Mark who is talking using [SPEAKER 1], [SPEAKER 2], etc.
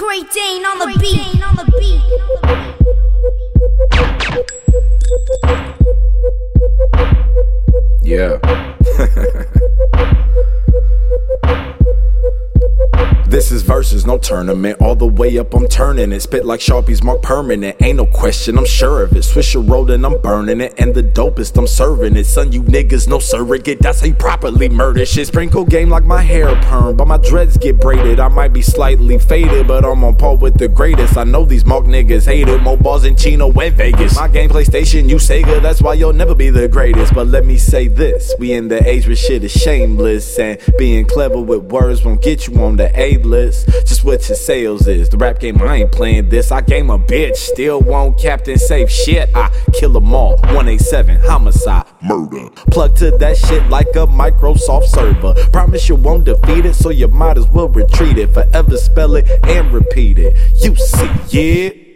[SPEAKER 1] Great Dane on the beat. On the beat.
[SPEAKER 2] Yeah. This is no tournament. All the way up, I'm turning it. Spit like Sharpies, mark permanent. Ain't no question, I'm sure of it. Swisher rolling, I'm burning it. And the dopest, I'm serving it. Son, you niggas, no surrogate. That's how you properly murder shit. Sprinkle game like my hair perm, but my dreads get braided. I might be slightly faded, but I'm on par with the greatest. I know these mark niggas hate it. More balls in Chino and Vegas. My game PlayStation, you Sega. That's why you'll never be the greatest. But let me say this: we in the age where shit is shameless, and being clever with words won't get you on the A list. Just what your sales is. The rap game, I ain't playing this. I game a bitch. Still won't Captain Safe shit. I kill them all. 187, homicide, murder. Plug to that shit like a Microsoft server. Promise you won't defeat it, so you might as well retreat it. Forever spell it and repeat it. You see, yeah.